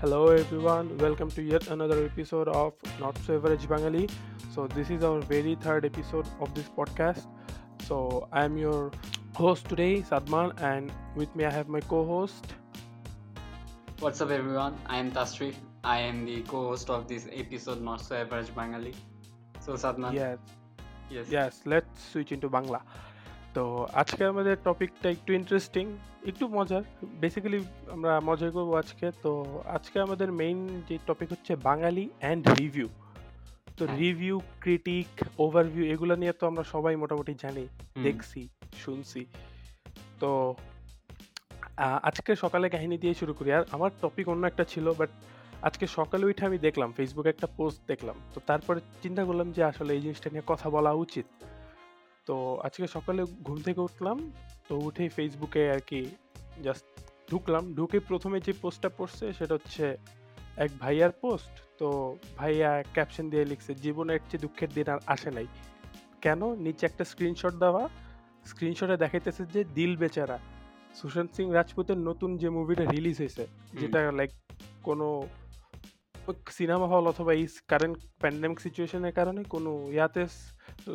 Hello everyone, welcome to yet another episode of Not So Average Bangali. So this is our very third episode of this podcast. So I am your host today, Sadman, and with me I have my co-host. What's up, everyone? I am Tashrif. I am the co-host of this episode, Not So Average Bengali. So, Sadman, Yes, yes, yes, let's switch into Bangla. তো আজকে আমাদের টপিকটা একটু interesting একটু মজার। Basically আমরা মজাই করব আজকে। তো আজকে আমাদের মেইন যে টপিক হচ্ছে বাঙালি অ্যান্ড রিভিউ তো। রিভিউ ক্রিটিক ওভারভিউ এগুলো নিয়ে তো আমরা সবাই মোটামুটি জানি দেখছি শুনছি। তো আজকে সকালে কাহিনী দিয়ে শুরু করি। আর আমার টপিক অন্য একটা ছিল বাট আজকে সকালে উঠে আমি দেখলাম ফেসবুকে একটা পোস্ট দেখলাম। তো তারপরে চিন্তা করলাম যে আসলে এই জিনিসটা নিয়ে কথা বলা উচিত। তো আজকে সকালে ঘুম থেকে উঠলাম তো উঠেই ফেসবুকে আর কি জাস্ট ঢুকলাম। ঢুকে প্রথমে যে পোস্টটা পড়ছে সেটা হচ্ছে এক ভাইয়ার পোস্ট তো ভাইয়া ক্যাপশন দিয়ে লিখছে জীবনের চেয়ে দুঃখের দিন আর আসে নাই। কেন? নিচে একটা স্ক্রিনশট দেওয়া। স্ক্রিনশটে দেখাইতেছে যে দিল বেচারা। সুশান্ত সিং রাজপুতের নতুন যে মুভিটা রিলিজ হয়েছে যেটা লাইক কোনো সিনেমা হল অথবা এই কারেন্ট প্যান্ডেমিক সিচুয়েশনের কারণে কোনো ইয়াতে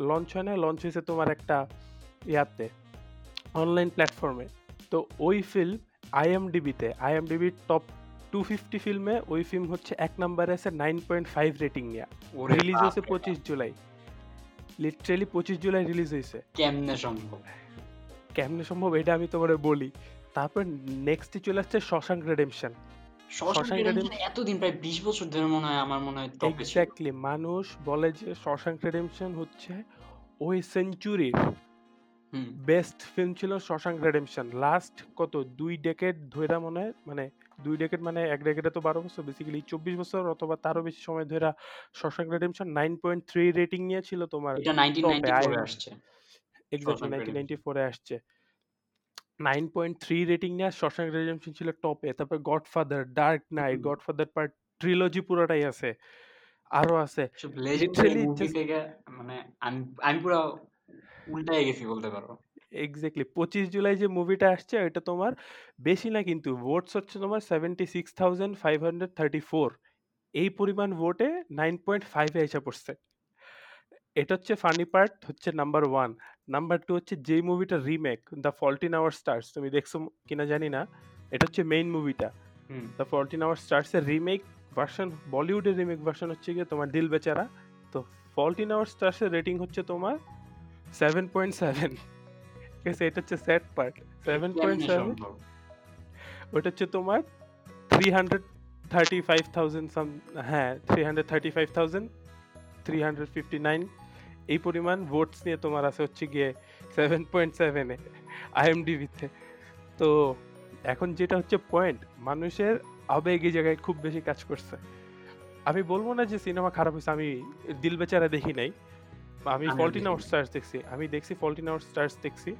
লঞ্চ হয় না লঞ্চ হয়েছে তোমার একটা ইয়াতে। অনলাইন প্ল্যাটফর্মে তো ওই ফিল্ম আইএমডিবিতে আইএমডিবির টপ টু ফিফটি ফিল্মে ওই ফিল্ম হচ্ছে এক নম্বরে আছে নাইন পয়েন্ট ফাইভ রেটিং নিয়ে। রিলিজ হয়েছে পঁচিশ জুলাই। লিটারেলি পঁচিশ জুলাই রিলিজ হয়েছে। কেমনে সম্ভব? কেমনে সম্ভব এটা আমি তোমারে বলি। তারপর নেক্সটে চলে আসছে শশাঙ্ক রেডেমশন শশাঙ্ক রিডেম্পশন এতদিন প্রায় বিশ বছর ধরে মনে হয় আমার মনে হয় এক্স্যাক্টলি মানুষ বলে যে শশাঙ্ক রেডেমশন হচ্ছে ওই সেঞ্চুরির বেস্ট ফিল্ম ছিল শশাঙ্ক রেডেমশন। লাস্ট কত? দুই ডেকেট ধইরা মনে হয় মানে দুই ডেকেড মানে এক ডেকেডে তো বারো বছর। বেসিক্যালি চব্বিশ বছর অথবা তারও বেশি সময় ধরে Shawshank Redemption nine point three rating তোমার নাইনটি ফোরে আসছে। এক্স্যাক্টলি নাইনটিন নাইনটি ফোরে আসছে। নাইন পয়েন্ট থ্রি রেটিং নিয়ে শশাঙ্ক রেডেমশন ছিল টপে তারপর Godfather Dark Knight Godfather part trilogy পুরোটাই আছে। আরও আছে। মানে আমি পুরো উল্টাই গেছি বলতে পারো। এক্স্যাক্টলি পঁচিশ জুলাই যে মুভিটা আসছে এটা তোমার বেশি না কিন্তু ভোটস হচ্ছে তোমার seventy six thousand five hundred thirty four এই পরিমাণ ভোটে নাইন পয়েন্ট ফাইভে এসে পড়ছে। এটা হচ্ছে ফানি পার্ট হচ্ছে নাম্বার ওয়ান নাম্বার টু হচ্ছে যেই মুভিটা remake the Fault in Our Stars তুমি দেখছ কিনা জানি না। এটা হচ্ছে মেইন মুভিটা দ্য ফল্টিন আওয়ার স্টার্সের রিমেক ভার্সন বলিউডের রিমেক ভার্সন হচ্ছে গিয়ে তোমার দিল বেচারা তো ফল্টিন আওয়ার স্টার্সের রেটিং হচ্ছে তোমার সেভেন পয়েন্ট সেভেন ঠিক আছে এটা হচ্ছে sad part seven point seven ওটা হচ্ছে তোমার three hundred thirty five thousand some হ্যাঁ three hundred thirty five thousand three hundred fifty nine এই পরিমাণ ভোটস নিয়ে তোমার আছে হচ্ছে গিয়ে সেভেন পয়েন্ট সেভেনে আইএমডিবিতে তো এখন যেটা হচ্ছে পয়েন্ট মানুষের আবেগ এই জায়গায় খুব বেশি কাজ করছে। আমি বলব না যে সিনেমা খারাপ হয়েছে আমি দিল বেচারা দেখি নাই। আমি ফল্টিন আওয়ার স্টার্স দেখছি আমি দেখছি ফল্টিন আওয়ার স্টার্স দেখছি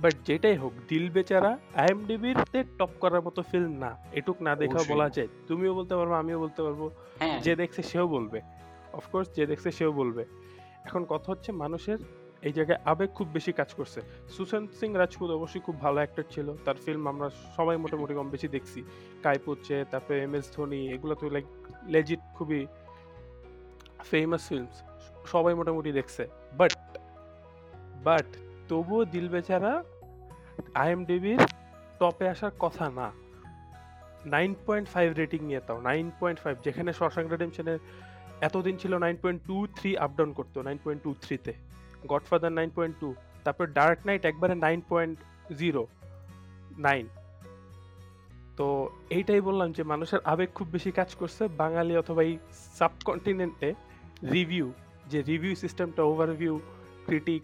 বাট যেটাই হোক দিল বেচারা আইএমডিবির তে টপ করার মতো ফিল্ম না। এটুক না দেখা বলা যায় তুমিও বলতে পারব আমিও বলতে পারব হ্যাঁ। যে দেখছে সেও বলবে। অফকোর্স যে দেখছে সেও বলবে। এখন কথা হচ্ছে মানুষের এই জায়গায় আবেগ খুব বেশি কাজ করছে। সুশান্ত সিং রাজপুত অবশ্যই খুব ভালো অ্যাক্টর ছিল তার ফিল্ম আমরা সবাই মোটামুটি কম বেশি দেখছি। কাইপুচ্ছে তারপরে এম এস ধোনি এগুলো তো লাইক লেজিট খুবই ফেমাস ফিল্মস সবাই মোটামুটি দেখছে। বাট বাট তবুও দিল বেচারা আইএমডিবির টপে আসার কথা না। নাইন পয়েন্ট ফাইভ রেটিং নিয়ে তাও নাইন পয়েন্ট ফাইভ যেখানে শশাঙ্ক রেডেমশনের এতদিন ছিল nine point two three up down করতো নাইন পয়েন্ট টু থ্রিতে গডফাদার নাইন পয়েন্ট টু তারপর ডার্ক নাইট একবারে নাইন পয়েন্ট জিরো নাইন তো এইটাই বললাম যে মানুষের আবেগ খুব বেশি কাজ করছে বাঙালি অথবা এই সাবকন্টিনেন্টে রিভিউ যে রিভিউ সিস্টেমটা ওভারভিউ ক্রিটিক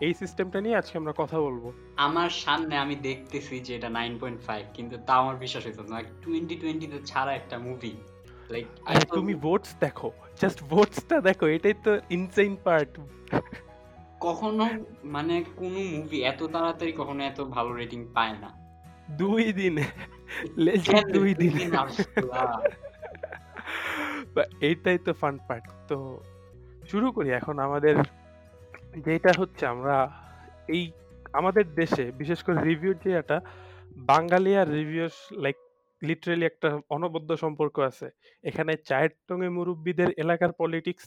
এই সিস্টেমটা নিয়ে আজকে আমরা কথা বলব। আমার সামনে আমি দেখতেছি যে এটা নাইন পয়েন্ট ফাইভ কিন্তু তাও আমার বিশ্বাস হইতো না। টোয়েন্টি টোয়েন্টিতে ছাড়া একটা মুভি লাইক তুমি ভোটস দেখো জাস্ট ভোটসটা দেখো এটাই তো ইনসেইন পার্ট কখনো মানে কোনো মুভি এত তাড়াতাড়ি কখনো এত ভালো রেটিং পায় না। দুই দিনে কেন দুই দিনে এইটাই তো ফান পার্ট তো শুরু করি। এখন আমাদের যেটা হচ্ছে আমরা এই আমাদের দেশে বিশেষ করে রিভিউর যে একটা বাঙালি আর রিভিউস লাইক লিটারেলি একটা অনবদ্য সম্পর্ক আছে। এখানে চায়ের টঙে মুরব্বীদের এলাকার পলিটিক্স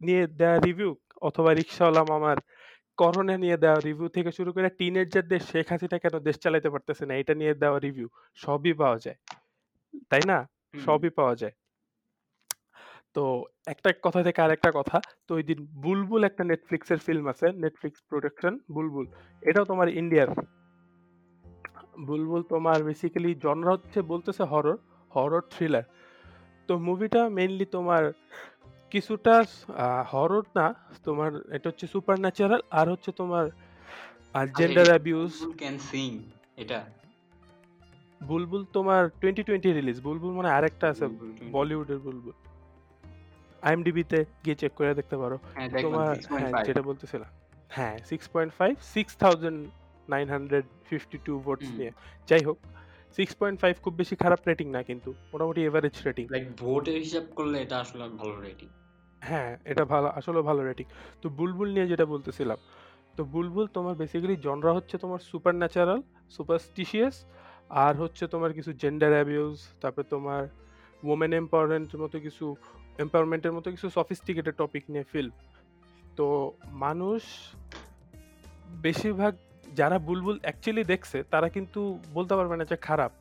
নিয়ে দেওয়া রিভিউ অথবা রিক্সাওয়ালা মামার করোনা নিয়ে দেওয়া রিভিউ থেকে শুরু করে টিনেজারদের শেখ হাসিনা কেন দেশ চালাতে পারতেছে না এটা নিয়ে দেওয়া রিভিউ সবই পাওয়া যায়। তাই না? সবই পাওয়া যায়। তো একটা কথা থেকে আরেকটা কথা তো ওই দিন বুলবুল একটা নেটফ্লিক্সের ফিল্ম আছে নেটফ্লিক্স প্রোডাকশন বুলবুল। এটাও তোমার ইন্ডিয়ার বুলবুল তোমার বেসিক্যালি জনরা হচ্ছে বলতেছে হরর হরর থ্রিলার তো মুভিটা মেইনলি তোমার কিছুটা হরর না তোমার এটা হচ্ছে সুপার ন্যাচারাল আর হচ্ছে তোমার জেন্ডার অ্যাবিউজ ক্যান সিং এটা? বুলবুল তোমার টোয়েন্টি টোয়েন্টি রিলিজ বুলবুল মানে আরেকটা আছে বলিউডের বুলবুল। আইএমডিবিতে গিয়ে চেক করে দেখতে পারো। হ্যাঁ তোমার হ্যাঁ যেটা বলতেছিলাম। হ্যাঁ six point five six thousand nine hundred fifty two votes নিয়ে। যাই হোক সিক্স পয়েন্ট ফাইভ খুব বেশি খারাপ রেটিং না কিন্তু মোটামুটি এভারেজ রেটিং লাইক ভোটের হিসাব করলে এটা আসলে ভালো রেটিং হ্যাঁ এটা ভালো আসলে ভালো রেটিং তো বুলবুল নিয়ে যেটা বলতেছিলাম তো বুলবুল তোমার বেসিক্যালি জনরা হচ্ছে তোমার সুপার ন্যাচারাল সুপারস্টিশিয়াস আর হচ্ছে তোমার কিছু জেন্ডার অ্যাবিউজ তারপরে তোমার ওমেন এম্পাওয়ারমেন্টের মতো কিছু এম্পাওয়ারমেন্টের মতো কিছু সফিস্টিকেটেড টপিক নিয়ে ফিল্ম তো মানুষ বেশিরভাগ যারা বুলবুল অ্যাকচুয়ালি দেখছে, তারা কিন্তু বলতে পারবে না যে খারাপ।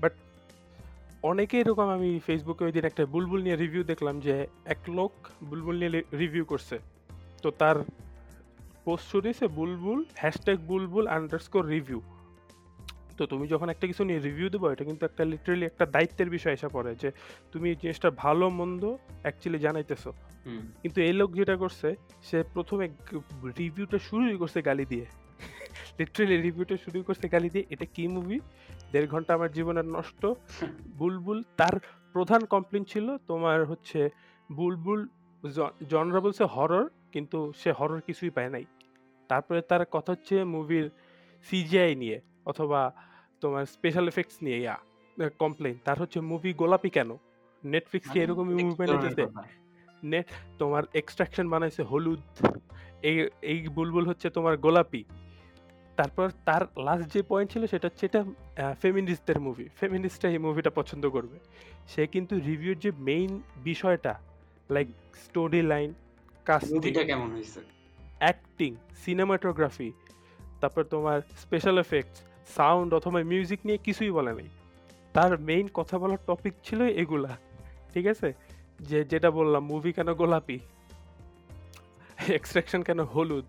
বাট অনেকে এরকম আমি ফেসবুকে ওই দিন একটা বুলবুল নিয়ে রিভিউ দেখলাম যে এক লোক বুলবুল নিয়ে রিভিউ করছে। তো তার পোস্ট শুরু Bulbul hashtag Bulbul underscore review তো তুমি যখন একটা কিছু নিয়ে রিভিউ দেবো এটা কিন্তু একটা লিটারেলি একটা দায়িত্বের বিষয় এসে পড়ে যে তুমি এই জিনিসটা ভালো মন্দ অ্যাকচুয়ালি জানাইতেছো। কিন্তু এই লোক যেটা করছে সে প্রথমে রিভিউটা শুরুই করছে গালি দিয়ে। লিটারেলি রিভিউটা শুরু করছে গালি দিয়ে। এটা কি মুভি দেড় ঘণ্টা আমার জীবনের নষ্ট। বুলবুল তার প্রধান কমপ্লেন ছিল তোমার হচ্ছে বুলবুল জনরা বলছে হরর কিন্তু সে হরর কিছুই পায় নাই। তারপরে তার কথা হচ্ছে মুভির সিজিআই নিয়ে অথবা তোমার স্পেশাল এফেক্টস নিয়ে ইয়া কমপ্লেন তার হচ্ছে মুভি গোলাপি কেন? নেটফ্লিক্স কি মানে এরকমই মুভি বানাইতেছে? নেট তোমার এক্সট্রাকশন বানাইছে হলুদ এই এই বুলবুল হচ্ছে তোমার গোলাপি। তারপর তার লাস্ট যে পয়েন্ট ছিল সেটা হচ্ছে এটা ফেমিনিস্টদের মুভি ফেমিনিস্টরা এই মুভিটা পছন্দ করবে। সে কিন্তু রিভিউর যে মেইন বিষয়টা লাইক স্টোরি লাইন কাস্টিং কেমন হয়েছে অ্যাক্টিং সিনেমাটোগ্রাফি তারপর তোমার স্পেশাল এফেক্টস সাউন্ড অথবা মিউজিক নিয়ে কিছুই বলে নাই। তার মেইন কথা বলার টপিক ছিল এগুলা, ঠিক আছে? যে যেটা বললাম মুভি কেন গোলাপি? এক্সট্রাকশন কেন হলুদ?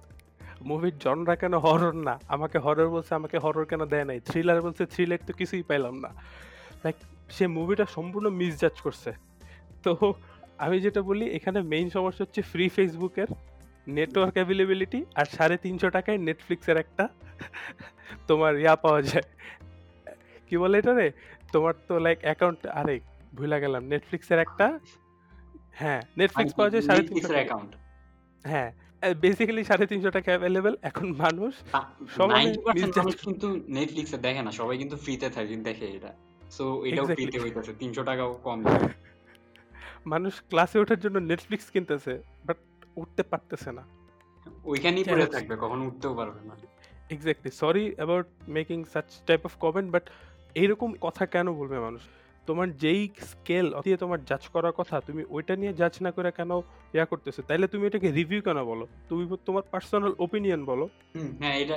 মুভির জনরা কেন হরর না? আমাকে হরর বলছে, আমাকে হরর কেন দেয় নাই? থ্রিলার বলছে থ্রিলার তো কিছুই পাইলাম না। লাইক সে মুভিটা সম্পূর্ণ মিসজাজ করছে। তো আমি যেটা বলি, এখানে মেইন সমস্যা হচ্ছে ফ্রি ফেসবুকের নেটওয়ার্ক অ্যাভেলেবিলিটি আর সাড়ে তিনশো টাকায় নেটফ্লিক্সের একটা তোমার ইয়া পাওয়া যায়। কি বলে এটা রে? তোমার তো লাইক অ্যাকাউন্ট আরে ভুলে গেলাম নেটফ্লিক্সের একটা হ্যাঁ নেটফ্লিক্স পাওয়া যায় সাড়ে তিনশো অ্যাকাউন্ট হ্যাঁ বেসিক্যালি সাড়ে তিনশো টাকা অ্যাভেলেবেল এখন মানুষ সবাই কিন্তু নেটফ্লিক্সে দেখে না সবাই কিন্তু ফ্রিতে থাকে দেখে এটা। সো এটাও. ফ্রিতে হইতেছে তিনশো টাকাও কম। মানুষ ক্লাসে ওঠার জন্য নেটফ্লিক্স কিনতেছে বাট উঠতে পারতেছে না। ওইখানেই পড়ে থাকবে কখনো উঠতেও পারবে না। Exactly sorry about making such type of comment but এইরকম কথা কেন বলবে মানুষ? তোমার যেই স্কেল দিয়ে তোমার জাজ করার কথা তুমি ওইটা নিয়ে জাজ না করে কেন ইয়া করতেছো? তাইলে তুমি এটাকে রিভিউ কেন বলো? তুমি তোমার পার্সোনাল ওপিনিয়ন বলো। হুম, হ্যাঁ এটা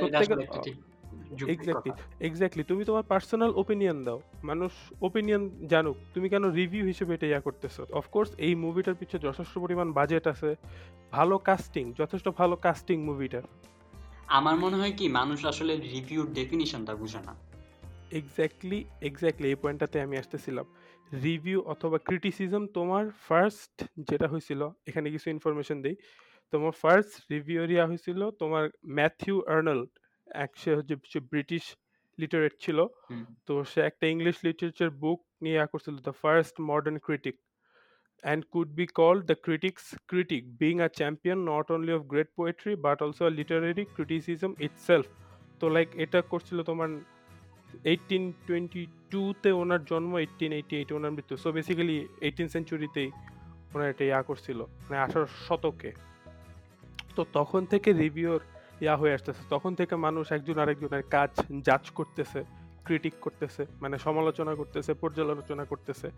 ঠিক এক্স্যাক্টলি এক্স্যাক্টলি তুমি তোমার পার্সোনাল ওপিনিয়ন দাও। মানুষ ওপিনিয়ন জানুক তুমি কেন রিভিউ হিসেবে এটা ইয়া করতেছো? অফকোর্স এই মুভিটার পিছনে যথেষ্ট পরিমাণ বাজেট আছে। ভালো কাস্টিং যথেষ্ট ভালো কাস্টিং মুভিটার আমার মনে হয় কি মানুষ আসলে রিভিউর ডেফিনিশনটা বুঝে না। এক্স্যাক্টলি এক্স্যাক্টলি এই পয়েন্টটাতে আমি আসতেছিলাম। রিভিউ অথবা ক্রিটিসিজম তোমার ফার্স্ট যেটা হয়েছিল এখানে কিছু ইনফরমেশন দিই। তোমার ফার্স্ট রিভিউরিয়া হয়েছিল তোমার ম্যাথিউ আর্নল্ড এক সে হচ্ছে ব্রিটিশ লিটারেট ছিল। তো সে একটা ইংলিশ লিটারেচার বুক নিয়ে ইয়া করছিল the first modern critic and could be called the critics critic being a champion not only of great poetry but also literary criticism itself তো লাইক এটা করছিল তোমার এইটিন টোয়েন্টি টুতে ওনার জন্ম এইটিন এইটি এইটে ওনার মৃত্যু। সো বেসিক্যালি এইটিন সেঞ্চুরিতেই ওনার এটা ইয়া করছিল মানে আঠারো শতকে। তো তখন থেকে রিভিউর ইয়া হয়ে আসতেছে। তখন থেকে মানুষ একজন আরেকজনের কাজ জাজ করতেছে ক্রিটিক করতেছে মানে সমালোচনা করতেছে, পর্যালোচনা করতেছে।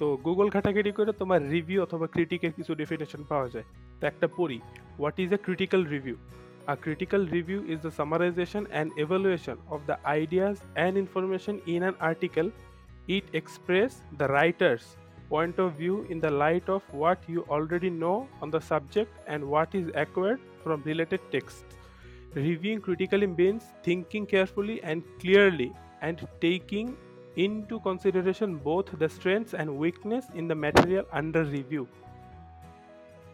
তো গুগল ঘাটাঘাটি করে তোমার রিভিউ অথবা ক্রিটিকের কিছু ডেফিনেশন পাওয়া যায়। তো একটা পড়ি what is a critical review R critical review is the summarization and evaluation of the ideas and information in an article it express the writer's point of view in the light of what you already know on the subject and what is acquired from related text Reviewing critically means thinking carefully and clearly, and taking into consideration both the strengths and weakness in the material under review.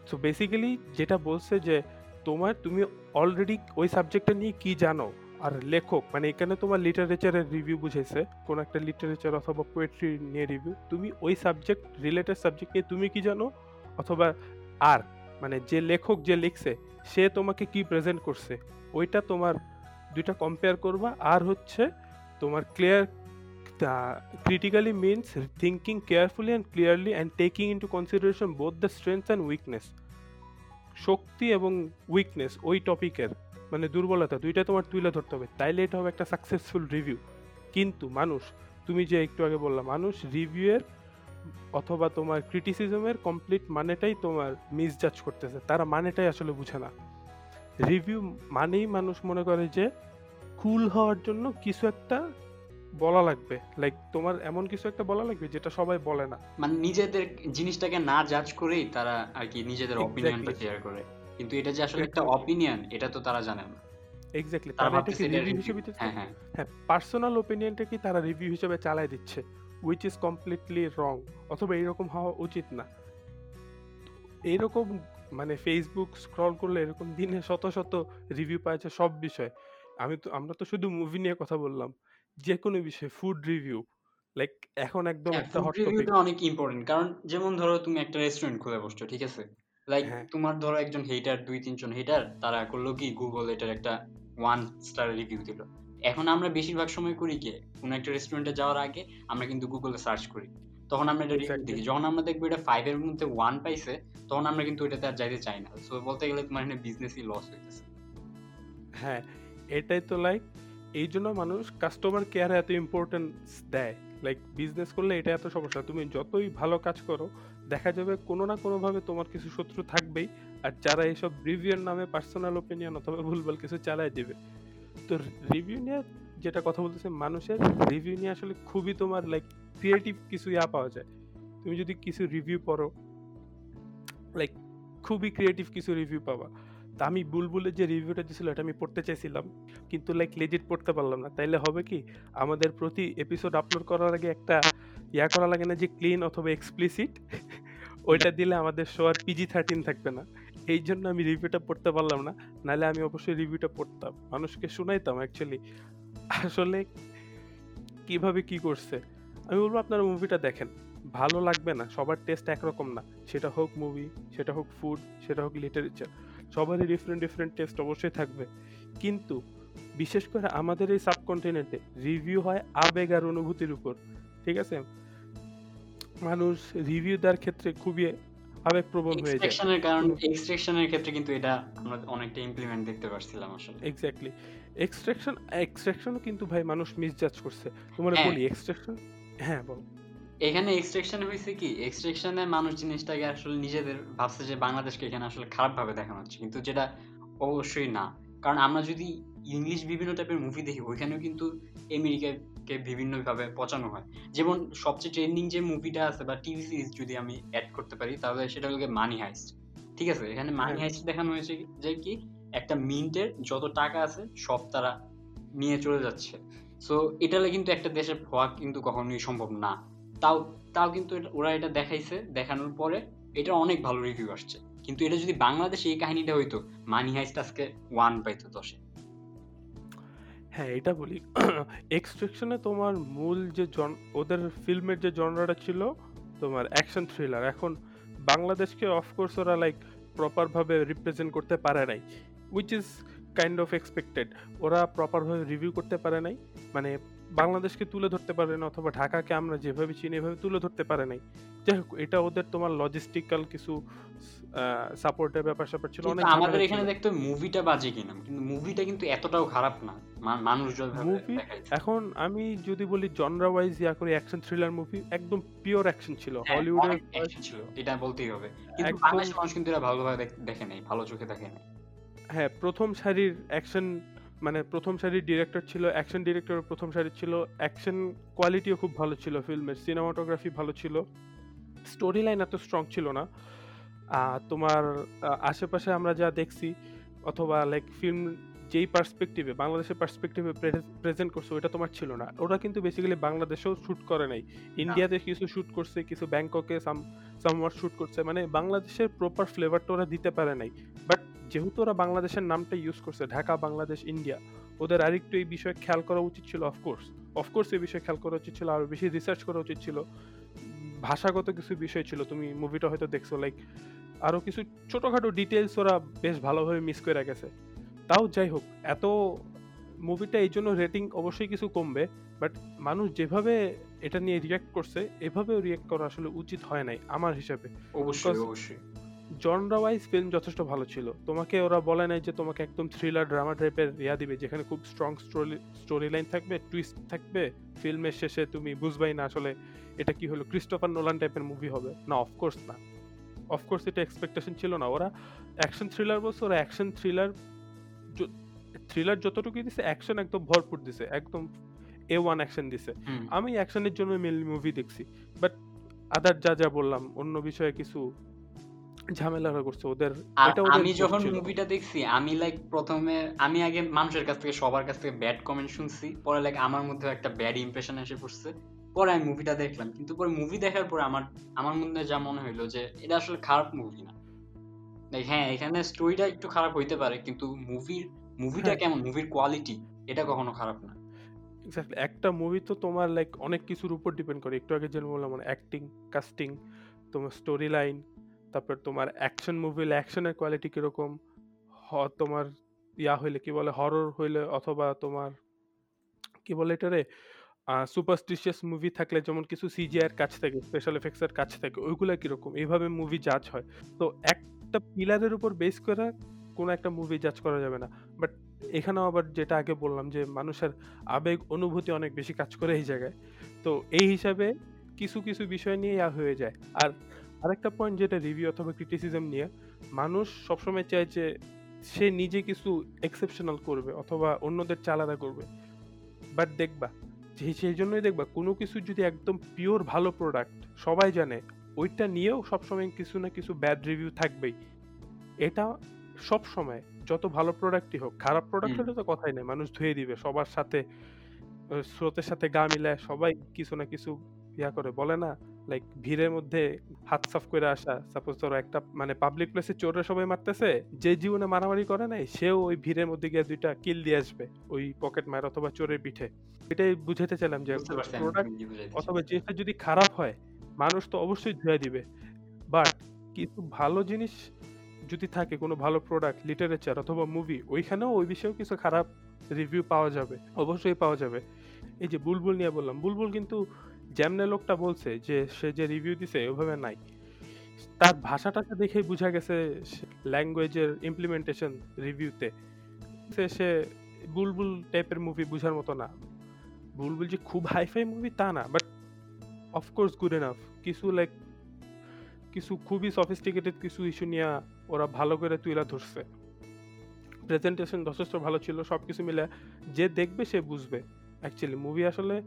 So basically যেটা বলছে যে, তোমার, তুমি already ওই সাবজেক্টটা নিয়ে কি জানো? আর লেখক মানে এখানে তোমার লিটারেচারের রিভিউ বুঝেছে কোন একটা লিটারেচার অথবা পোয়েট্রি নিয়ে রিভিউ তুমি ওই সাবজেক্ট রিলেটেড সাবজেক্ট নিয়ে তুমি কি জানো? অথবা আর মানে যে লেখক যে লিখছে, সে তোমাকে কি প্রেজেন্ট করছে? ওইটা তোমার দুইটা কম্পেয়ার করবা। আর হচ্ছে তোমার clear critically means thinking carefully and clearly and taking into consideration both the strength and weakness শক্তি এবং উইকনেস ওই টপিকের মানে দুর্বলতা, দুইটা তোমার তুলে ধরতে হবে। তাইলে এটা হবে একটা সাকসেসফুল রিভিউ কিন্তু মানুষ, তুমি যে একটু আগে বললাম মানুষ রিভিউয়ের অথবা তোমার ক্রিটিসিজমের কমপ্লিট মানেটাই তোমার মিসজাজ করতেছে। তারা মানেটাই আসলে বুঝে না। রিভিউ মানেই মানুষ মনে করে যে কুল হওয়ার জন্য কিছু একটা বলা লাগবে। লাইক তোমার এমন কিছু একটা বলা লাগবে যেটা সবাই বলে না। মানে নিজেদের জিনিসটাকে না জাজ করেই তারা আর কি নিজেদের অপিনিয়নটা শেয়ার করে। কিন্তু এটা যে আসলে একটা অপিনিয়ন এটা তো তারা জানে না। এক্স্যাক্টলি তারা এটাকে রিভিউ হিসেবে হ্যাঁ হ্যাঁ। হ্যাঁ পার্সোনাল ওপিনিয়নটা কি তারা রিভিউ হিসেবে চালায় দিচ্ছে? উইচ ইজ কমপ্লিটলি রং অথবা এরকম হওয়া উচিত না। এইরকম মানে ফেসবুক স্ক্রল করলে এরকম দিনে শত শত রিভিউ পাওয়া যায় সব বিষয়। আমি তো আমরা তো শুধু মুভি নিয়ে কথা বললাম। যে কোনো বিষয় ফুড রিভিউ লাইক এখন একদম হ্যাঁ একটা হট টপিক অনেক ইম্পর্টেন্ট কারণ যেমন ধরো তুমি একটা রেস্টুরেন্ট খুলে বসছো ঠিক আছে? লাইক হ্যাঁ। তোমার ধরো একজন হেটার দুই তিনজন হেটার তারা করল কি? গুগল এটার একটা ওয়ান স্টার রিভিউ দিল। এখন আমরা বেশিরভাগ সময় করি কি কোনো একটা রেস্টুরেন্টে যাওয়ার আগে আমরা কিন্তু গুগলে সার্চ করি। তখন আমরা এটা রিভিউ দেখি। যখন আমরা দেখব এটা ফাইভ এর মধ্যে ওয়ান পাইছে তখন আমরা কিন্তু ওইটাতে আর যাইতে চাই না। সো বলতে গেলে তোমার এখানে বিজনেসই লস হইতেছে। হ্যাঁ এটাই তো লাইক এই জন্য মানুষ কাস্টমার কেয়ারে এত ইম্পর্টেন্স দেয়। লাইক বিজনেস করলে এটা এত সমস্যা। তুমি যতই ভালো কাজ করো দেখা যাবে কোনো না কোনোভাবে তোমার কিছু শত্রু থাকবেই। আর যারা এইসব রিভিউর নামে পার্সোনাল ওপিনিয়ন অথবা ভুলভাল কিছু চালায় দেবে। তো রিভিউ নিয়ে যেটা কথা বলতেছে মানুষের রিভিউ নিয়ে আসলে খুবই তোমার লাইক ক্রিয়েটিভ কিছু ইয়া পাওয়া যায়। তুমি যদি কিছু রিভিউ পড়ো লাইক খুবই ক্রিয়েটিভ কিছু রিভিউ পাবা। তা আমি বুলবুলের যে রিভিউটা দিছিল, এটা আমি পড়তে চাইছিলাম, কিন্তু লাইক লেজিট পড়তে পারলাম না। তাইলে হবে কি, আমাদের প্রতি এপিসোড আপলোড করার আগে একটা ইয়া করা লাগে না যে ক্লিন অথবা এক্সপ্লিসিট ওইটা দিলে আমাদের শো আর পিজি থার্টিন থাকবে না। এই জন্য আমি রিভিউটা পড়তে পারলাম না নাহলে আমি অবশ্যই রিভিউটা পড়তাম। মানুষকে শোনাইতাম অ্যাকচুয়ালি আসলে কীভাবে কি করছে? আমি বলব আপনারা মুভিটা দেখেন। ভালো লাগবে না সবার টেস্ট একরকম না। সেটা হোক মুভি সেটা হোক ফুড সেটা হোক লিটারেচার সবারই ডিফারেন্ট ডিফারেন্ট টেস্ট অবশ্যই থাকবে। কিন্তু বিশেষ করে আমাদের এই সাবকন্টিনেন্টে রিভিউ হয় আবেগ আর অনুভূতির উপর ঠিক আছে? মানুষ রিভিউ দেওয়ার ক্ষেত্রে খুবই আবেগপ্রবণ হয়ে যায়। এক্সট্রাকশনের কারণ এক্সট্রাকশনের ক্ষেত্রে কিন্তু এটা আমরা অনেকটা ইমপ্লিমেন্ট দেখতে পারছিলাম আসলে। এক্স্যাক্টলি এক্সট্রাকশন এক্সট্রাকশনও কিন্তু ভাই মানুষ মিসজাজ করছে। তোমার হ্যাঁ। বলি এক্সট্রাকশন হ্যাঁ বল। এখানে এক্সট্রাকশন হয়েছে কি? এক্সট্রাকশনে মানুষ জিনিসটাকে আসলে নিজেদের ভাবছে যে বাংলাদেশকে এখানে আসলে খারাপ ভাবে দেখানো হচ্ছে। কিন্তু যেটা অবশ্যই না। কারণ আমরা যদি ইংলিশ বিভিন্ন টাইপের মুভি দেখি ওইখানেও কিন্তু আমেরিকাকে বিভিন্ন ভাবে পচানো হয়। যেমন সবচেয়ে ট্রেন্ডিং যে মুভিটা আছে বা টিভি সিরিজ যদি আমি অ্যাড করতে পারি তাহলে সেটা হলো মানি হাইস্ট ঠিক আছে? এখানে মানি হ্যাঁ। হাইস্ট দেখানো হয়েছে যে কি? একটা মিন্টের যত টাকা আছে সব তারা নিয়ে চলে যাচ্ছে। সো এটালে কিন্তু একটা দেশের হওয়া কিন্তু কখনোই সম্ভব না। তাও তাও কিন্তু ওরা এটা দেখাইছে, দেখানোর পরে এটা অনেক ভালো রিভিউ আসছে। কিন্তু এটা যদি বাংলাদেশে এই কাহিনীটা হইতো, মানি হাইস্ট আজকে ওয়ান পাইতো দশে। হ্যাঁ এটা বলি। এক্সট্রাকশনে তোমার মূল যে জন, ওদের ফিল্মের যে জনরাটা ছিল, তোমার অ্যাকশন থ্রিলার এখন বাংলাদেশকে অফকোর্স ওরা লাইক প্রপারভাবে রিপ্রেজেন্ট করতে পারে নাই। Which is kind of expected ওরা প্রপারভাবে রিভিউ করতে পারে নাই। মানে বাংলাদেশকে তুলে ধরতে পারে না অথবা ঢাকাকে আমরা যেভাবে চিনি এভাবে তুলে ধরতে পারে নাই। যাই হোক এটা ওদের তোমার লজিস্টিক্যাল কিছু সাপোর্টের ব্যাপার স্যাপার ছিল। অনেক আমাদের এখানে দেখতে মুভিটা বাজে কিনা। কিন্তু মুভিটা কিন্তু এতটাও খারাপ না। মা- মানুষ মুভি এখন আমি যদি বলি জনরা ওয়াইজ ইয়া করি অ্যাকশন থ্রিলার মুভি একদম পিওর অ্যাকশন ছিল। হ্যাঁ হলিউডের অনেক ছিল এটা বলতেই হবে। কিন্তু বাংলাদেশের মানুষ কিন্তু এটা ভালোভাবে দেখে নাই ভালো চোখে দেখে নাই। হ্যাঁ প্রথম সারির অ্যাকশন মানে প্রথম সারির ডিরেক্টর ছিল অ্যাকশন ডিরেক্টর প্রথম সারির ছিল। অ্যাকশন কোয়ালিটিও খুব ভালো ছিল ফিল্মের সিনেমাটোগ্রাফি ভালো ছিল। স্টোরি লাইন এত স্ট্রং ছিল না। তোমার আশেপাশে আমরা যা দেখছি অথবা লাইক ফিল্ম যেই পার্সপেক্টিভে বাংলাদেশের পার্সপেক্টিভে প্রেজেন্ট করছে ওটা তোমার ছিল না। ওরা কিন্তু বেসিক্যালি বাংলাদেশেও শুট করে নাই। ইন্ডিয়াতে কিছু শুট করছে কিছু ব্যাংককে সাম সামওয়ার শুট করছে। মানে বাংলাদেশের প্রপার ফ্লেভারটা ওরা দিতে পারে নাই। বাট যেহেতু ওরা বাংলাদেশের নামটা ইউজ করছে ঢাকা বাংলাদেশ ইন্ডিয়া ওদের আরেকটু এই বিষয়ে খেয়াল করা উচিত ছিল অফকোর্স অফকোর্স এই বিষয়ে খেয়াল করা উচিত ছিল আরও বেশি রিসার্চ করা উচিত ছিল। ভাষাগত কিছু বিষয় ছিল তুমি মুভিটা হয়তো দেখছ লাইক আরও কিছু ছোটখাটো ডিটেলস ওরা বেশ ভালোভাবে মিস করে গেছে। তাও যাই হোক এত মুভিটা এই জন্য রেটিং অবশ্যই কিছু কমবে বাট মানুষ যেভাবে এটা নিয়ে রিয়াক্ট করছে এভাবেও রিয়াক্ট করা আসলে উচিত হয় নাই আমার হিসাবে। অবশ্যই অবশ্যই। জনরা ওয়াইজ ফিল্ম যথেষ্ট ভালো ছিল। তোমাকে ওরা বলে নাই যে তোমাকে একদম থ্রিলার ড্রামা টাইপের ইয়া দিবে যেখানে খুব স্ট্রং স্টোরি লাইন থাকবে টুইস্ট থাকবে। ফিল্মের শেষে তুমি বুঝবাই না আসলে এটা কি হলো ক্রিস্টোফার নোলান টাইপের মুভি হবে। না অফকোর্স না। অফকোর্স এটা এক্সপেকটেশন ছিল না। ওরা অ্যাকশন থ্রিলার বলছে ওরা অ্যাকশন থ্রিলার থ্রিলার যতটুকু দিছে অ্যাকশন একদম ভরপুর দিছে। একদম এ ওয়ান অ্যাকশন দিছে। আমি অ্যাকশনের জন্য মেল মুভি দেখছি। বাট আদার যা যা বললাম অন্য বিষয়ে কিছু ঝামেলা করছে ওদের। আমি যখন মুভিটা দেখছি আমি লাইক প্রথমে আমি আগে মানুষের কাছ থেকে সবার কাছ থেকে ব্যাড কমেন্ট শুনছি। পরে লাইক আমার মধ্যে একটা ব্যাড ইমপ্রেশন এসে পড়ছে। পরে আমি মুভিটা দেখলাম। কিন্তু পরে মুভি দেখার পর আমার আমার মধ্যে যা মনে হইল যে এটা আসলে খারাপ মুভি না। হ্যাঁ এখানে স্টোরিটা একটু খারাপ হইতে পারে কিন্তু মুভির মুভিটা হ্যাঁ। কেমন? মুভির কোয়ালিটি এটা কখনো খারাপ না। এক্স্যাক্টলি একটা মুভি তো তোমার লাইক অনেক কিছুর উপর ডিপেন্ড করে। একটু আগে যেন বললাম মানে অ্যাক্টিং কাস্টিং তোমার স্টোরি লাইন তারপর তোমার অ্যাকশন মুভি হলে অ্যাকশনের কোয়ালিটি কীরকম? হ- তোমার ইয়া হইলে কি বলে হরর হইলে অথবা তোমার, কি বলে এটা রে সুপারস্টিশিয়াস মুভি থাকলে যেমন কিছু সিজিআর কাছ থাকে স্পেশাল এফেক্টসের কাছ থাকে, ওইগুলো কীরকম? এইভাবে মুভি জাজ হয়। তো একটা পিলারের উপর বেস করে কোনো একটা মুভি জাজ করা যাবে না। বাট এখানেও আবার যেটা আগে বললাম যে, মানুষের আবেগ, অনুভূতি অনেক বেশি কাজ করে এই জায়গায়। তো এই হিসাবে কিছু কিছু বিষয় নিয়ে ইয়া হয়ে যায়। আর আরেকটা পয়েন্ট যেটা রিভিউ অথবা ক্রিটিসিজম নিয়ে মানুষ সবসময় চায় যে সে নিজে কিছু এক্সেপশনাল করবে অথবা অন্যদের চালাদা করবে। বাট দেখবা যে- সেই জন্যই দেখবা কোনো কিছু যদি একদম পিওর ভালো প্রোডাক্ট সবাই জানে ওইটা নিয়েও সবসময় কিছু না কিছু ব্যাড রিভিউ থাকবেই। এটা সব সময় যত ভালো প্রোডাক্টই হোক খারাপ প্রোডাক্ট হলে তো কথাই নেই মানুষ ধুয়ে দিবে সবার সাথে স্রোতের সাথে গা মিলায় সবাই কিছু না কিছু ইয়া করে বলে না লাইক ভিড়ের মধ্যে হাত সাফ করে আসা সাপোজ ধরো একটা মানে পাবলিক প্লেসে চোরে সবাই মারতেছে যে জীবনে মারামারি করে নাই সেও ওই ভিড়ের মধ্যে গিয়ে দুইটা কিল দিয়ে আসবে ওই পকেট মার অথবা চোরের পিঠে। এটাই বুঝাতে চাইলাম যে প্রোডাক্ট অথবা জিনিসটা যদি খারাপ হয় মানুষ তো অবশ্যই ধুয়ে দিবে। বাট কিছু ভালো জিনিস যদি থাকে কোনো ভালো প্রোডাক্ট লিটারেচার অথবা মুভি ওইখানেও ওই বিষয়েও কিছু খারাপ রিভিউ পাওয়া যাবে অবশ্যই পাওয়া যাবে। এই যে বুলবুল নিয়ে বললাম বুলবুল কিন্তু যেমনে লোকটা বলছে যে, সে যে রিভিউ দিছে ওইভাবে নাই। তার ভাষাটাকে দেখেই বোঝা গেছে ল্যাঙ্গুয়েজের ইমপ্লিমেন্টেশন রিভিউতে সে সে বুলবুল টাইপের মুভি বোঝার মতো না। বুলবুল যে খুব হাইফাই মুভি তা না but of course good enough কিছু লাইক কিছু খুবই সফিস্টিকেটেড কিছু ইস্যু নিয়ে ওরা ভালো করে তুইলা ধরছে। প্রেজেন্টেশন যথেষ্ট ভালো ছিল সব কিছু মিলে যে দেখবে সে বুঝবে। অ্যাকচুয়ালি মুভি আসলে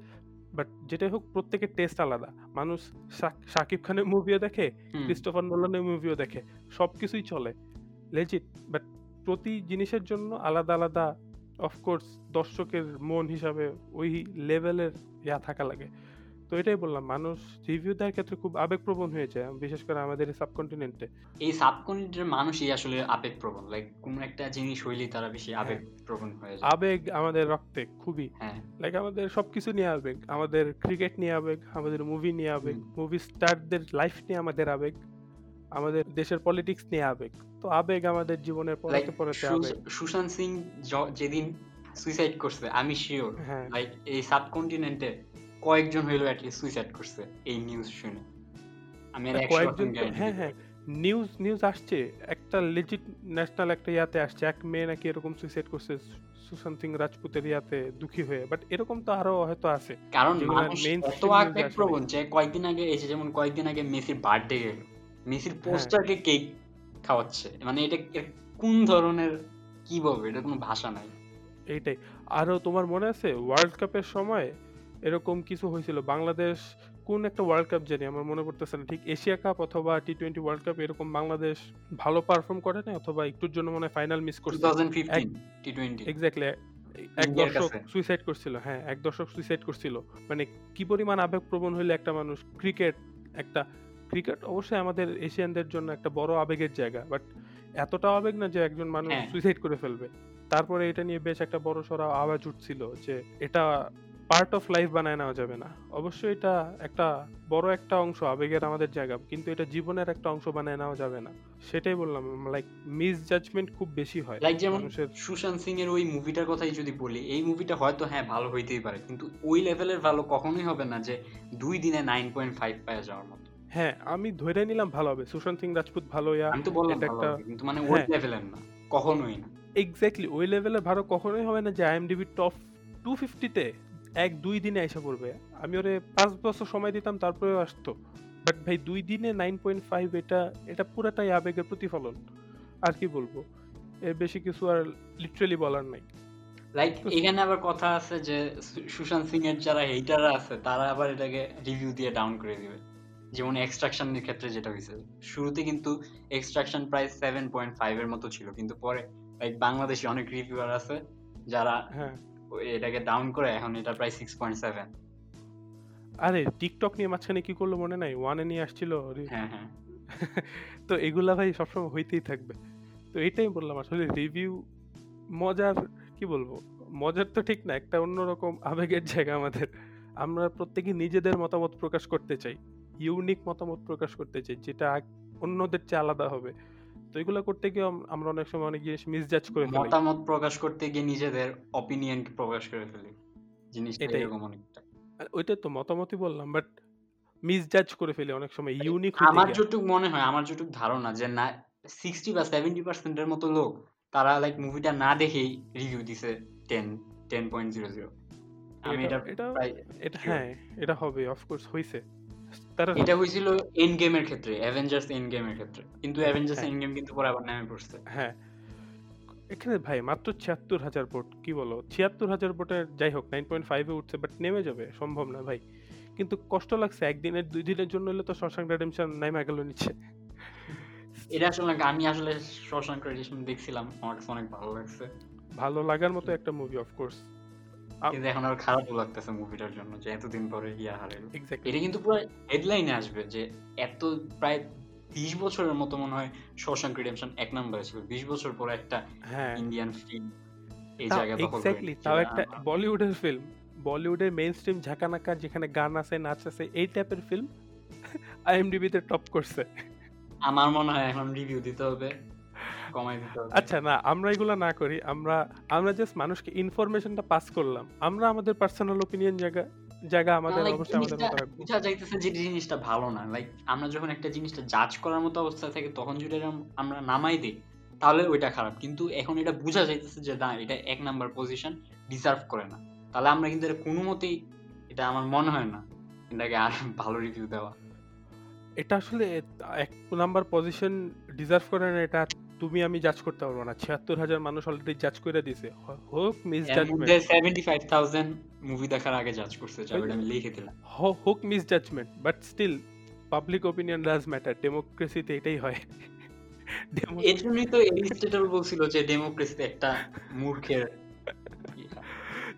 বাট যেটাই হোক প্রত্যেকের টেস্ট আলাদা। মানুষ সাকিব শাকিব খানের মুভিও দেখে। ক্রিস্টোফার নোলানের মুভিও দেখে সব কিছুই চলে। লেজিট বাট প্রতি জিনিসের জন্য আলাদা আলাদা অফকোর্স দর্শকের মন হিসাবে ওই লেভেলের ইয়া থাকা লাগে। তো এটাই বললাম মানুষ রিভিউ দেওয়ার ক্ষেত্রে খুব আবেগপ্রবণ হয়ে যায় বিশেষ করে আমাদের সাবকন্টিনেন্টে এই সাবকন্টিনেন্টের মানুষই আসলে আবেগপ্রবণ লাইক কোন একটা জিনিস হইলেই তারা বেশি হ্যাঁ। আবেগপ্রবণ হয়ে যায়। আবেগ আমাদের রক্তে খুবই। হ্যাঁ। লাইক আমাদের সবকিছু নিয়ে আবেগ আমাদের ক্রিকেট নিয়ে আবেগ আমাদের মুভি নিয়ে আবেগ। মুভি স্টারদের লাইফ নিয়ে আমাদের আবেগ আমাদের দেশের পলিটিক্স নিয়ে আবেগ। তো আবেগ আমাদের জীবনের পরতে পরতে আবেগ। সুশান্ত সিং যেদিন সুইসাইড করছে আমি শিওর হ্যাঁ। লাইক এই সাবকন্টিনেন্টে কয়েকজন হইল অ্যাটলিস্ট সুইসাইড করছে এই নিউজ শুনে। আমি আর আর একশো কয়েকজন পার্সেন্ট গ্যারান্টি হ্যাঁ হ্যাঁ নিউজ নিউজ আসছে একটা লেজিট ন্যাশনাল একটা ইয়াতে আসছে এক মেয়ে নাকি এরকম সুইসাইড করছে সুশান্ত সিং রাজপুতের ইয়াতে দুঃখী হয়ে বাট এরকম তো আরও হয়তো আছে। কারণ এত mainstream আবেগ প্রবণ যে কয়েকদিন আগে এসে যেমন কয়েকদিন আগে মেসির বার্থডে গেল মেসির পোস্টারকে কেক খাওয়াচ্ছে। মানে এটা এটা কোন ধরনের কি বলব এটা কোনো ভাষা নাই। এইটাই। আরও তোমার মনে আছে ওয়ার্ল্ড কাপের সময় এরকম কিছু হয়েছিল। বাংলাদেশ কোন একটা ওয়ার্ল্ড কাপ জানি আমার মনে পড়তেছে না। ঠিক এশিয়া কাপ অথবা টি টোয়েন্টি ওয়ার্ল্ড কাপ এরকম বাংলাদেশ ভালো পারফর্ম করে না অথবা একটুর জন্য মনে হয় ফাইনাল মিস করছে? এক্স্যাক্টলি এক দর্শক সুইসাইড করছিল হ্যাঁ এক দর্শক সুইসাইড করছিল। মানে কি পরিমাণ আবেগপ্রবণ হইলে একটা মানুষ? ক্রিকেট একটা ক্রিকেট অবশ্যই আমাদের এশিয়ানদের জন্য একটা বড় আবেগের জায়গা বাট এতটা আবেগ না যে একজন মানুষ হ্যাঁ। সুইসাইড করে ফেলবে। তারপরে এটা নিয়ে বেশ একটা বড় সড়া আওয়াজ উঠছিল যে এটা পার্ট অফ লাইফ বানায় নেওয়া যাবে না। অবশ্যই এটা একটা বড় একটা অংশ আবেগের আমাদের জায়গা কিন্তু এটা জীবনের একটা অংশ বানায় নেওয়া যাবে না। সেটাই বললাম লাইক মিস জাজমেন্ট খুব বেশি হয় লাইক যেমন সুশান্ত সিং এর ওই মুভিটার কথাই যদি বলি এই মুভিটা হয়তো হ্যাঁ ভালো হইতেই পারে কিন্তু ওই লেভেলের ভালো কখনোই হবে না যে দুই দিনে নাইন পয়েন্ট ফাইভ পাওয়া যাওয়ার মতো। হ্যাঁ আমি ধরে নিলাম ভালো হবে সুশান্ত সিং রাজপুত ভালো ইয়া আমি তো বললাম এটা একটা- কিন্তু মানে ওই হ্যাঁ। লেভেলের না কখনোই না। এক্স্যাক্টলি ওই লেভেলে ভালো কখনোই হবে না যে আইএমডিবি টপ টু ফিফটিতে এক দুই দিনে এসে পড়বে। আমি ওরে পাঁচ বছর সময় দিতাম তারপরেও আসতো। বাট ভাই দুই দিনে নাইন পয়েন্ট ফাইভ এটা এটা পুরাটাই আবেগের প্রতিফলন। আর কি বলব? এর বেশি কিছু আর লিটারেলি বলার নাই। লাইক এখানে আবার কথা আছে যে সুশান্ত সিং এর যারা হেটাররা আছে তারা আবার এটাকে রিভিউ দিয়ে ডাউন করে দিবে। যেমন এক্সট্রাকশনের ক্ষেত্রে যেটা হয়েছে শুরুতে কিন্তু এক্সট্রাকশন প্রায় সেভেন পয়েন্ট ফাইভ এর মতো ছিল কিন্তু পরে লাইক বাংলাদেশি অনেক রিভিউয়ার আছে যারা হ্যাঁ। এটাকে ডাউন করে এখন এটা প্রায় সিক্স পয়েন্ট সেভেন আরে টিকটক নিয়ে মাঝখানে কি করল মনে নাই? ওয়ানে নিয়ে আসছিল হ্যাঁ হ্যাঁ। তো এগুলা ভাই সবসময় হইতেই থাকবে। তো এটাই বললাম আসলে রিভিউ মজার কি বলব? মজার তো ঠিক না একটা অন্যরকম আবেগের জায়গা আমাদের। আমরা প্রত্যেকে নিজেদের মতামত প্রকাশ করতে চাই ইউনিক মতামত প্রকাশ করতে চাই যেটা অন্যদের চেয়ে আলাদা হবে। তো এগুলো করতে গিয়ে আমরা অনেক সময় অনেক জিনিস মিসজাজ করে ফেলি। মতামত প্রকাশ করতে গিয়ে নিজেদের অপিনিয়ন প্রকাশ করে ফেলি। জিনিসটা এরকম অনেকটা। ওইটা তো মতামতই বললাম বাট মিসজাজ করে ফেলি অনেক সময় ইউনিক আমার যেটুক মনে হয় আমার যেটুক ধারণা যে না সিক্সটি বা সেভেন্টি পার্সেন্টের মতো লোক তারা লাইক মুভিটা না দেখেই রিভিউ দিছে ten ten point zero zero আমি এটা এটা. হ্যাঁ এটা হবে অফকোর্স হইছে। তারা এটা হয়েছিল এন্ড গেমের ক্ষেত্রে অ্যাভেঞ্জার্স এন্ড গেমের ক্ষেত্রে। কিন্তু অ্যাভেঞ্জার্স। এন্ড গেম কিন্তু পরে আবার নামে পড়ছে। হ্যাঁ। এখানে ভাই মাত্র ছিয়াত্তর হাজার ভোট কি বলো? ছিয়াত্তর হাজার ভোটের যাই হোক নাইন পয়েন্ট ফাইভে উঠছে বাট নেমে যাবে সম্ভব না ভাই। কিন্তু কষ্ট লাগছে একদিনের দুই দিনের জন্য হলে তো শশাঙ্ক রেডেমশন নাইমা গেল নিচ্ছে এটা আসলে আমি আসলে শশাঙ্ক রেডিশন দেখছিলাম আমার কাছে অনেক ভালো লাগছে। ভালো লাগার মতো একটা মুভি অফকোর্স কিন্তু এখন আর খারাপও লাগতেছে মুভিটার জন্য যে এতদিন পরে ইয়া হারাইলো। এটা কিন্তু পুরো হেডলাইনে আসবে যে এত প্রায় বিশ বছরের মতো মনে হয় শশাঙ্ক রিডেমশন এক নম্বরে ছিল। বিশ বছর পরে একটা হ্যাঁ। ইন্ডিয়ান ফিল্ম এই জায়গা দখল এক্স্যাক্টলি তাও একটা বলিউডের ফিল্ম বলিউডের মেইন স্ট্রিম ঝাঁকানাকা যেখানে গান আছে নাচ আছে এই টাইপের ফিল্ম আইএমডিবিতে টপ করছে। আমার মনে হয় এখন রিভিউ দিতে হবে। কমাই দিতে হবে। আচ্ছা না আমরা এগুলো না করি। আমরা আমরা জাস্ট মানুষকে ইনফরমেশনটা পাস করলাম। আমরা আমাদের পার্সোনাল ওপিনিয়ন জায়গা জায়গা আমাদের অবশ্যই আমাদের মতো রাখব। বোঝা যাইতেছে যে জিনিসটা ভালো না। লাইক আমরা যখন একটা জিনিসটা জাজ করার মতো থাকে তখন যদি আমরা নামাই দিই তাহলে ওইটা খারাপ। কিন্তু এখন এটা বোঝা যাইতেছে যে না এটা এক নাম্বার পজিশন ডিজার্ভ করে না। তাহলে আমরা কিন্তু এটা কোনো মতেই এটা আমার মনে হয় না এটাকে আর ভালো রিভিউ দেওয়া। এটা আসলে এক নাম্বার পজিশন ডিজার্ভ করে না এটা তুমি আমি জাজ করতে পারব না। ছিয়াত্তর হাজার মানুষ অলরেডি জাজ করে দিছে। হোক miss judgement seventy five thousand movie দেখার আগে জাজ করছে যা ওটা আমি লিখে দিলাম। হোক miss judgement but still public opinion does matter ডেমোক্রেসিতে এটাই হয়। এর জন্যই তো এরিস্টটল বলছিল যে ডেমোক্রেসিতে একটা মূর্খের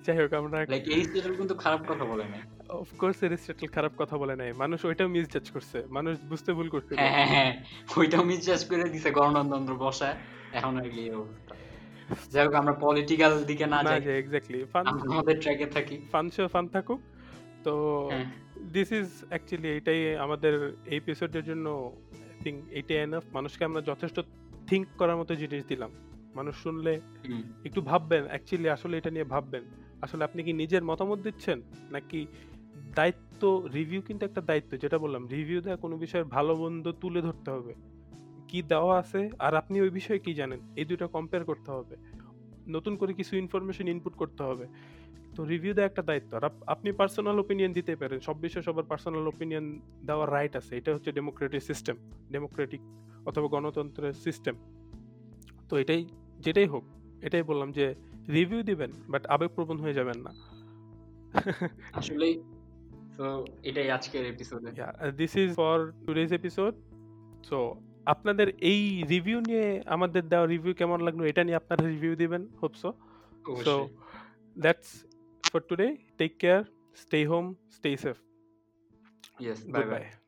যাই হোক আমরা লাইক এরিস্টটল কিন্তু খারাপ কথা বলে না অফকোর্স এরিস্টটল খারাপ কথা বলে নাই। মানুষ ওইটাও করছে। মানুষ বুঝতে ভুল করছিল হ্যাঁ হ্যাঁ হ্যাঁ। ওইটাও মিসজাজ করে দিছে গণতন্ত্র বসায়। এখন এই অবস্থা। যাই হোক আমরা পলিটিক্যাল দিকে না যাই। এক্স্যাক্টলি ফান আমাদের ট্র্যাকে থাকি। ফান শো ফান থাকুক। তো দিস ইজ অ্যাকচুয়ালি এটাই আমাদের এই এপিসোডের জন্য আই থিঙ্ক এইটাই এনাফ মানুষকে আমরা যথেষ্ট থিঙ্ক করার মতো জিনিস দিলাম। মানুষ শুনলে একটু ভাববেন অ্যাকচুয়ালি আসলে এটা নিয়ে ভাববেন। আসলে আপনি কি নিজের মতামত দিচ্ছেন? নাকি দায়িত্ব রিভিউ কিন্তু একটা দায়িত্ব যেটা বললাম রিভিউ দেয়া কোনো বিষয়ের ভালো মন্দ তুলে ধরতে হবে। কি দেওয়া আছে আর আপনি ওই বিষয়ে কি জানেন? এই ২ টা কম্পেয়ার করতে হবে। নতুন করে কিছু ইনফরমেশন ইনপুট করতে হবে। তো রিভিউ দেয়া একটা দায়িত্ব। আর আপনি পার্সোনাল ওপিনিয়ন দিতে পারেন। সব বিষয়ে সবার পার্সোনাল ওপিনিয়ন দেওয়ার রাইট আছে। এটা হচ্ছে ডেমোক্রেটিক সিস্টেম। ডেমোক্রেটিক অথবা গণতন্ত্রের সিস্টেম। তো এটাই যেটাই হোক, এটাই বললাম যে রিভিউ দিবেন বাট আবেগপ্রবণ হয়ে যাবেন না। আসলেই তো এটাই আজকের এপিসোডে। Yeah, uh, this is for today's episode. So আপনাদের এই রিভিউ নিয়ে আমাদের দেওয়া রিভিউ কেমন লাগল এটা নিয়ে আপনারা রিভিউ দিবেন হোপ সো। So অবশ্যই। that's for today. Take care, stay home, stay safe. Yes, bye, bye. Goodbye.